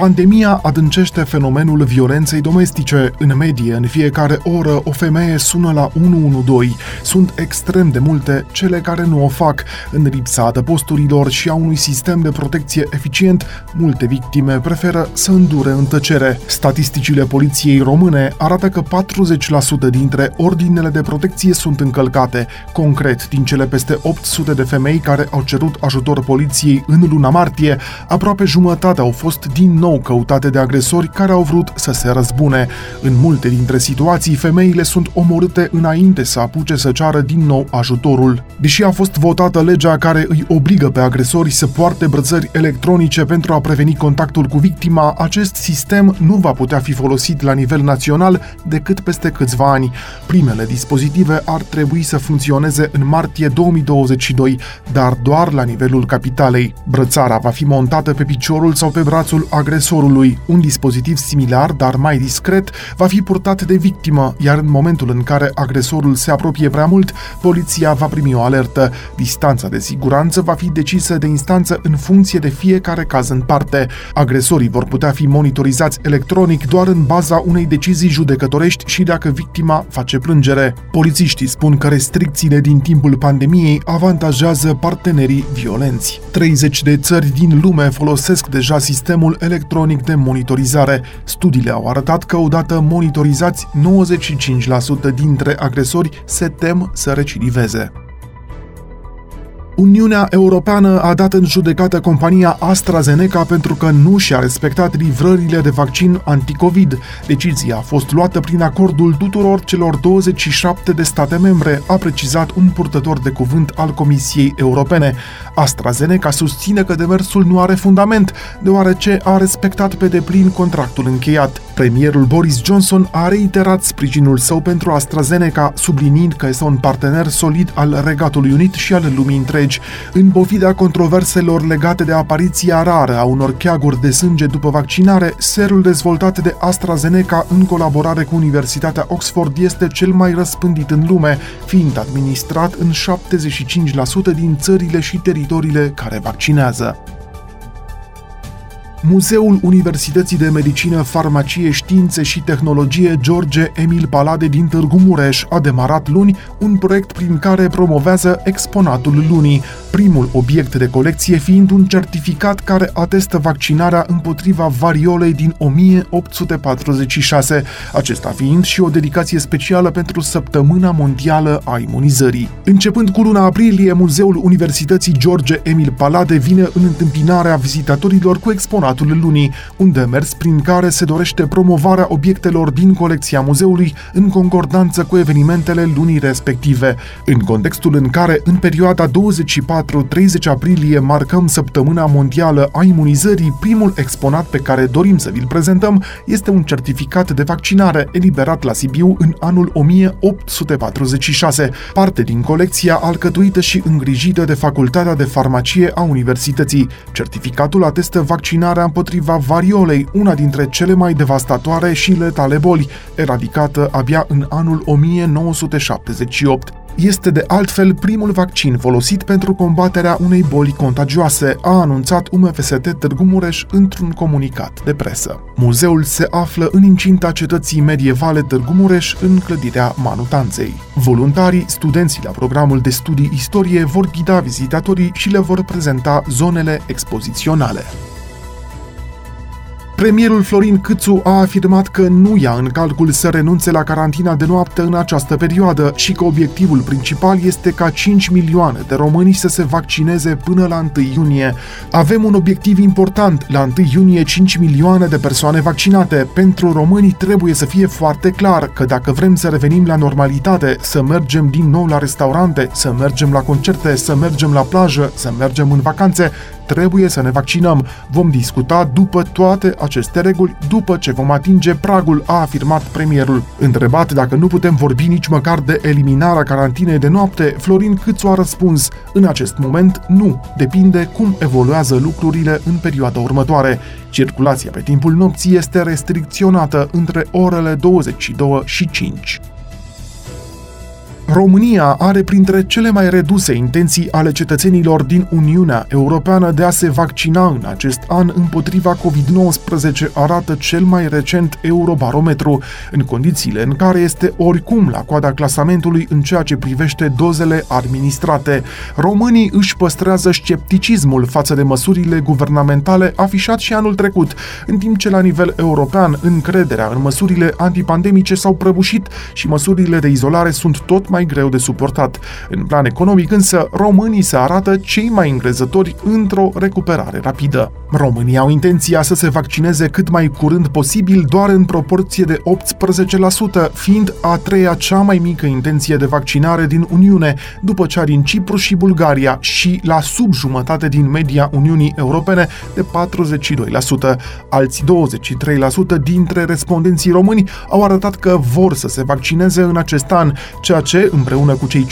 Pandemia adâncește fenomenul violenței domestice. În medie, în fiecare oră, o femeie sună la 112. Sunt extrem de multe cele care nu o fac. În lipsa adăposturilor și a unui sistem de protecție eficient, multe victime preferă să îndure în tăcere. Statisticile poliției române arată că 40% dintre ordinele de protecție sunt încălcate. Concret, din cele peste 800 de femei care au cerut ajutor poliției în luna martie, aproape jumătate au fost din nou nou căutate de agresori care au vrut să se răzbune. În multe dintre situații, femeile sunt omorâte înainte să apuce să ceară din nou ajutorul. Deși a fost votată legea care îi obligă pe agresori să poarte brățări electronice pentru a preveni contactul cu victima, acest sistem nu va putea fi folosit la nivel național decât peste câțiva ani. Primele dispozitive ar trebui să funcționeze în martie 2022, dar doar la nivelul capitalei. Brățara va fi montată pe piciorul sau pe brațul agresorului agresorului. Un dispozitiv similar, dar mai discret, va fi purtat de victimă, iar în momentul în care agresorul se apropie prea mult, poliția va primi o alertă. Distanța de siguranță va fi decisă de instanță în funcție de fiecare caz în parte. Agresorii vor putea fi monitorizați electronic doar în baza unei decizii judecătorești și dacă victima face plângere. Polițiștii spun că restricțiile din timpul pandemiei avantajează partenerii violenți. 30 de țări din lume folosesc deja sistemul electronic electronic de monitorizare. Studiile au arătat că odată monitorizați, 95% dintre agresori se tem să recidiveze. Uniunea Europeană a dat în judecată compania AstraZeneca pentru că nu și-a respectat livrările de vaccin anticovid. Decizia a fost luată prin acordul tuturor celor 27 de state membre, a precizat un purtător de cuvânt al Comisiei Europene. AstraZeneca susține că demersul nu are fundament, deoarece a respectat pe deplin contractul încheiat. Premierul Boris Johnson a reiterat sprijinul său pentru AstraZeneca, subliniind că este un partener solid al Regatului Unit și al lumii întregi colegi, în pofida controverselor legate de apariția rară a unor cheaguri de sânge după vaccinare, serul dezvoltat de AstraZeneca în colaborare cu Universitatea Oxford este cel mai răspândit în lume, fiind administrat în 75% din țările și teritoriile care vaccinează. Muzeul Universității de Medicină, Farmacie, Științe și Tehnologie George Emil Palade din Târgu Mureș a demarat luni un proiect prin care promovează exponatul lunii, primul obiect de colecție fiind un certificat care atestă vaccinarea împotriva variolei din 1846, acesta fiind și o dedicație specială pentru Săptămâna Mondială a Imunizării. Începând cu luna aprilie, Muzeul Universității George Emil Palade vine în întâmpinarea vizitatorilor cu exponatul Palatul Lunii, un demers prin care se dorește promovarea obiectelor din colecția muzeului în concordanță cu evenimentele lunii respective. În contextul în care, în perioada 24-30 aprilie, marcăm Săptămâna Mondială a Imunizării, primul exponat pe care dorim să vi-l prezentăm este un certificat de vaccinare eliberat la Sibiu în anul 1846, parte din colecția alcătuită și îngrijită de Facultatea de Farmacie a Universității. Certificatul atestă vaccinarea vaccinarea împotriva variolei, una dintre cele mai devastatoare și letale boli, eradicată abia în anul 1978. Este de altfel primul vaccin folosit pentru combaterea unei boli contagioase, a anunțat UMFST Târgu Mureș într-un comunicat de presă. Muzeul se află în incinta cetății medievale Târgu Mureș, în clădirea Manutanței. Voluntarii, studenții la programul de studii istorie vor ghida vizitatorii și le vor prezenta zonele expoziționale. Premierul Florin Câțu a afirmat că nu ia în calcul să renunțe la carantina de noapte în această perioadă și că obiectivul principal este ca 5 milioane de români să se vaccineze până la 1 iunie. Avem un obiectiv important, la 1 iunie 5 milioane de persoane vaccinate. Pentru români trebuie să fie foarte clar că dacă vrem să revenim la normalitate, să mergem din nou la restaurante, să mergem la concerte, să mergem la plajă, să mergem în vacanțe, trebuie să ne vaccinăm. Vom discuta după toate aceste reguli, după ce vom atinge pragul, a afirmat premierul. Întrebat dacă nu putem vorbi nici măcar de eliminarea carantinei de noapte, Florin Câțu a răspuns, în acest moment nu, depinde cum evoluează lucrurile în perioada următoare. Circulația pe timpul nopții este restricționată între orele 22 și 5. România are printre cele mai reduse intenții ale cetățenilor din Uniunea Europeană de a se vaccina în acest an împotriva COVID-19, arată cel mai recent Eurobarometru, în condițiile în care este oricum la coada clasamentului în ceea ce privește dozele administrate. Românii își păstrează scepticismul față de măsurile guvernamentale afișat și anul trecut, în timp ce la nivel european încrederea în măsurile antipandemice s-au prăbușit și măsurile de izolare sunt tot mai greu de suportat. În plan economic însă, românii se arată cei mai încrezători într-o recuperare rapidă. Românii au intenția să se vaccineze cât mai curând posibil, doar în proporție de 18%, fiind a treia cea mai mică intenție de vaccinare din Uniune, după cea din Cipru și Bulgaria și la sub jumătate din media Uniunii Europene de 42%. Alți 23% dintre respondenții români au arătat că vor să se vaccineze în acest an, ceea ce, împreună cu cei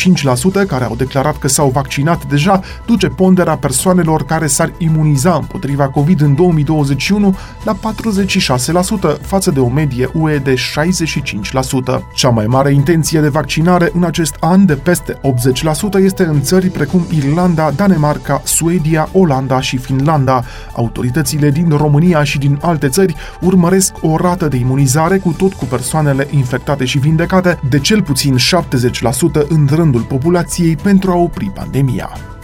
5% care au declarat că s-au vaccinat deja, duce ponderea persoanelor care s-ar imuniza împotriva COVID în 2021 la 46% față de o medie UE de 65%. Cea mai mare intenție de vaccinare în acest an de peste 80% este în țări precum Irlanda, Danemarca, Suedia, Olanda și Finlanda. Autoritățile din România și din alte țări urmăresc o rată de imunizare cu tot cu persoanele infectate și vindecate de cel puțin 70% în rândul populației pentru a opri pandemia.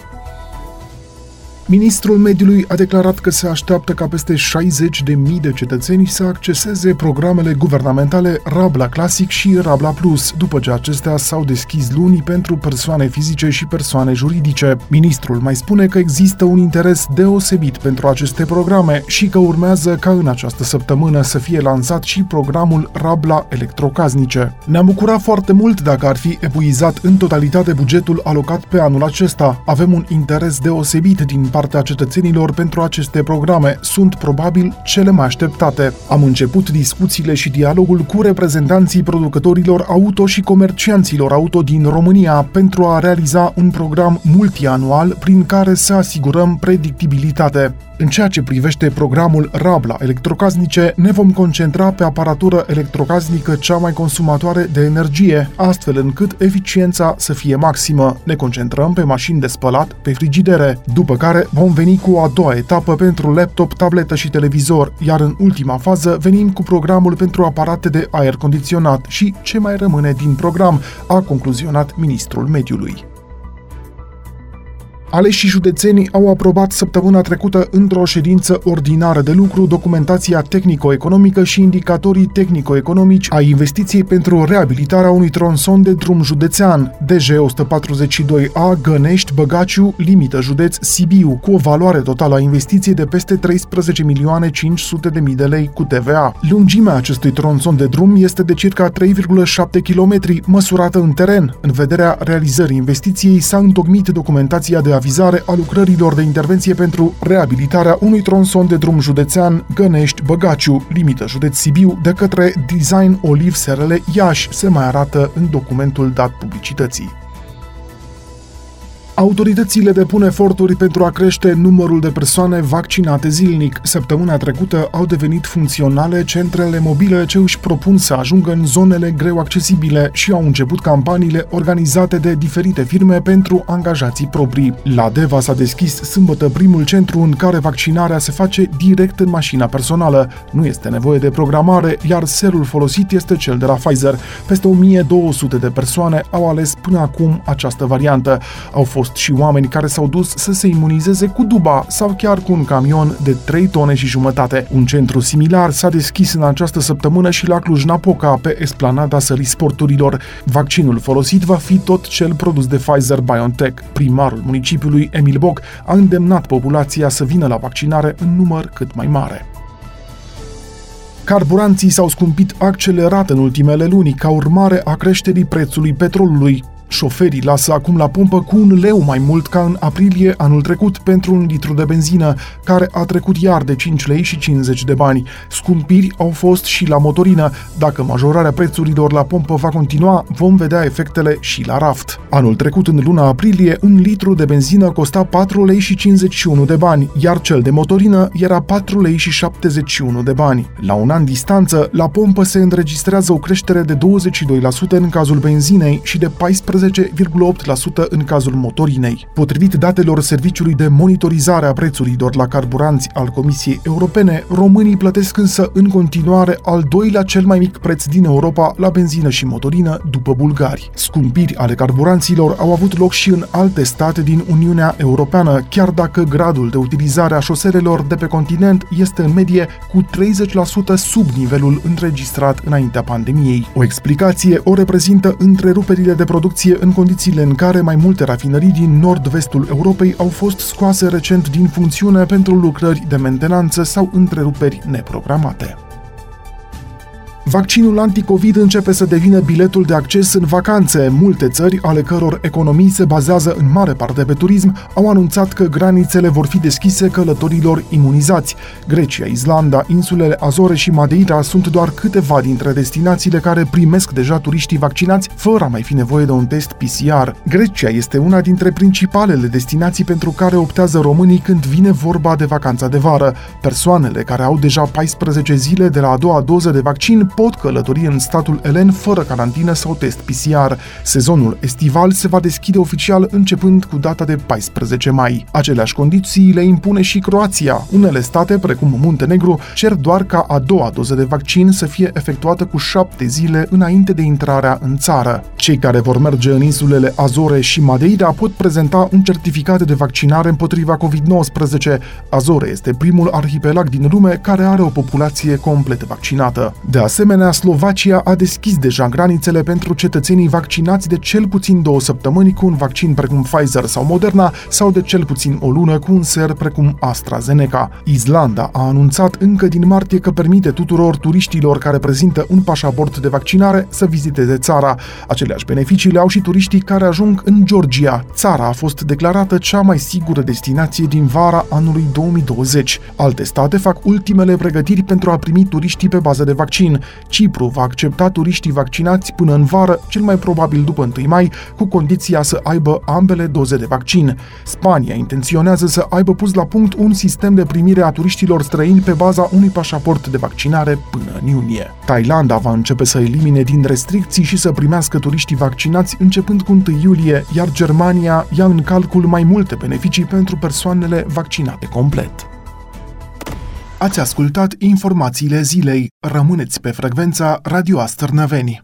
Ministrul Mediului a declarat că se așteaptă ca peste 60 de mii de cetățeni să acceseze programele guvernamentale Rabla Classic și Rabla Plus, după ce acestea s-au deschis luni pentru persoane fizice și persoane juridice. Ministrul mai spune că există un interes deosebit pentru aceste programe și că urmează ca în această săptămână să fie lansat și programul Rabla Electrocaznice. Ne-am bucurat foarte mult dacă ar fi epuizat în totalitate bugetul alocat pe anul acesta. Avem un interes deosebit din partea cetățenilor pentru aceste programe sunt probabil cele mai așteptate. Am început discuțiile și dialogul cu reprezentanții producătorilor auto și comercianților auto din România pentru a realiza un program multianual prin care să asigurăm predictibilitate. În ceea ce privește programul Rabla electrocasnice, ne vom concentra pe aparatură electrocasnică cea mai consumatoare de energie, astfel încât eficiența să fie maximă. Ne concentrăm pe mașini de spălat, pe frigidere, după care vom veni cu a doua etapă pentru laptop, tabletă și televizor, iar în ultima fază venim cu programul pentru aparate de aer condiționat și ce mai rămâne din program, a concluzionat ministrul mediului. Aleșii județenii au aprobat săptămâna trecută într-o ședință ordinară de lucru documentația tehnico-economică și indicatorii tehnico-economici a investiției pentru reabilitarea unui tronson de drum județean, DG 142A Gănești Băgaciu, limită județ Sibiu, cu o valoare totală a investiției de peste 13 milioane 500 de mii de lei cu TVA. Lungimea acestui tronson de drum este de circa 3,7 km, măsurată în teren. În vederea realizării investiției s-a întocmit documentația de avizare a lucrărilor de intervenție pentru reabilitarea unui tronson de drum județean Gănești-Băgaciu, limită județ Sibiu, de către Design Olive SRL Iași, se mai arată în documentul dat publicității. Autoritățile depun eforturi pentru a crește numărul de persoane vaccinate zilnic. Săptămâna trecută au devenit funcționale centrele mobile ce își propun să ajungă în zonele greu accesibile și au început campaniile organizate de diferite firme pentru angajații proprii. La Deva s-a deschis sâmbătă primul centru în care vaccinarea se face direct în mașina personală. Nu este nevoie de programare, iar serul folosit este cel de la Pfizer. Peste 1200 de persoane au ales până acum această variantă. Au fost fost și oameni care s-au dus să se imunizeze cu duba sau chiar cu un camion de 3 tone și jumătate. Un centru similar s-a deschis în această săptămână și la Cluj-Napoca, pe esplanada sării sporturilor. Vaccinul folosit va fi tot cel produs de Pfizer-BioNTech. Primarul municipiului, Emil Boc, a îndemnat populația să vină la vaccinare în număr cât mai mare. Carburanții s-au scumpit accelerat în ultimele luni ca urmare a creșterii prețului petrolului. Șoferii lasă acum la pompă cu un leu mai mult ca în aprilie anul trecut pentru un litru de benzină, care a trecut iar de 5 lei și 50 de bani. Scumpiri au fost și la motorină. Dacă majorarea prețurilor la pompă va continua, vom vedea efectele și la raft. Anul trecut, în luna aprilie, un litru de benzină costa 4 lei și 51 de bani, iar cel de motorină era 4 lei și 71 de bani. La un an distanță, la pompă se înregistrează o creștere de 22% în cazul benzinei și de 14 11,8% în cazul motorinei. Potrivit datelor Serviciului de Monitorizare a Prețurilor la Carburanți al Comisiei Europene, românii plătesc însă în continuare al doilea cel mai mic preț din Europa la benzină și motorină după bulgari. Scumpiri ale carburanților au avut loc și în alte state din Uniunea Europeană, chiar dacă gradul de utilizare a șoselelor de pe continent este în medie cu 30% sub nivelul înregistrat înaintea pandemiei. O explicație o reprezintă întreruperile de producție în condițiile în care mai multe rafinării din nord-vestul Europei au fost scoase recent din funcțiune pentru lucrări de mentenanță sau întreruperi neprogramate. Vaccinul anticovid începe să devină biletul de acces în vacanțe. Multe țări, ale căror economii se bazează în mare parte pe turism, au anunțat că granițele vor fi deschise călătorilor imunizați. Grecia, Islanda, insulele Azore și Madeira sunt doar câteva dintre destinațiile care primesc deja turiștii vaccinați fără a mai fi nevoie de un test PCR. Grecia este una dintre principalele destinații pentru care optează românii când vine vorba de vacanța de vară. Persoanele care au deja 14 zile de la a doua doză de vaccin pot călători în statul elen fără carantină sau test PCR. Sezonul estival se va deschide oficial începând cu data de 14 mai. Aceleași condiții le impune și Croația. Unele state, precum Muntenegru, cer doar ca a doua doză de vaccin să fie efectuată cu șapte zile înainte de intrarea în țară. Cei care vor merge în insulele Azore și Madeira pot prezenta un certificat de vaccinare împotriva COVID-19. Azore este primul arhipelag din lume care are o populație complet vaccinată. De asemenea, asemenea, Slovacia a deschis deja granițele pentru cetățenii vaccinați de cel puțin două săptămâni cu un vaccin precum Pfizer sau Moderna sau de cel puțin o lună cu un ser precum AstraZeneca. Islanda a anunțat încă din martie că permite tuturor turiștilor care prezintă un pașaport de vaccinare să viziteze țara. Aceleași beneficii le au și turiștii care ajung în Georgia. Țara a fost declarată cea mai sigură destinație din vara anului 2020. Alte state fac ultimele pregătiri pentru a primi turiștii pe bază de vaccin. Cipru va accepta turiștii vaccinați până în vară, cel mai probabil după 1 mai, cu condiția să aibă ambele doze de vaccin. Spania intenționează să aibă pus la punct un sistem de primire a turiștilor străini pe baza unui pașaport de vaccinare până în iunie. Thailanda va începe să elimine din restricții și să primească turiștii vaccinați începând cu 1 iulie, iar Germania ia în calcul mai multe beneficii pentru persoanele vaccinate complet. Ați ascultat informațiile zilei. Rămâneți pe frecvența Radio Astărnăveni.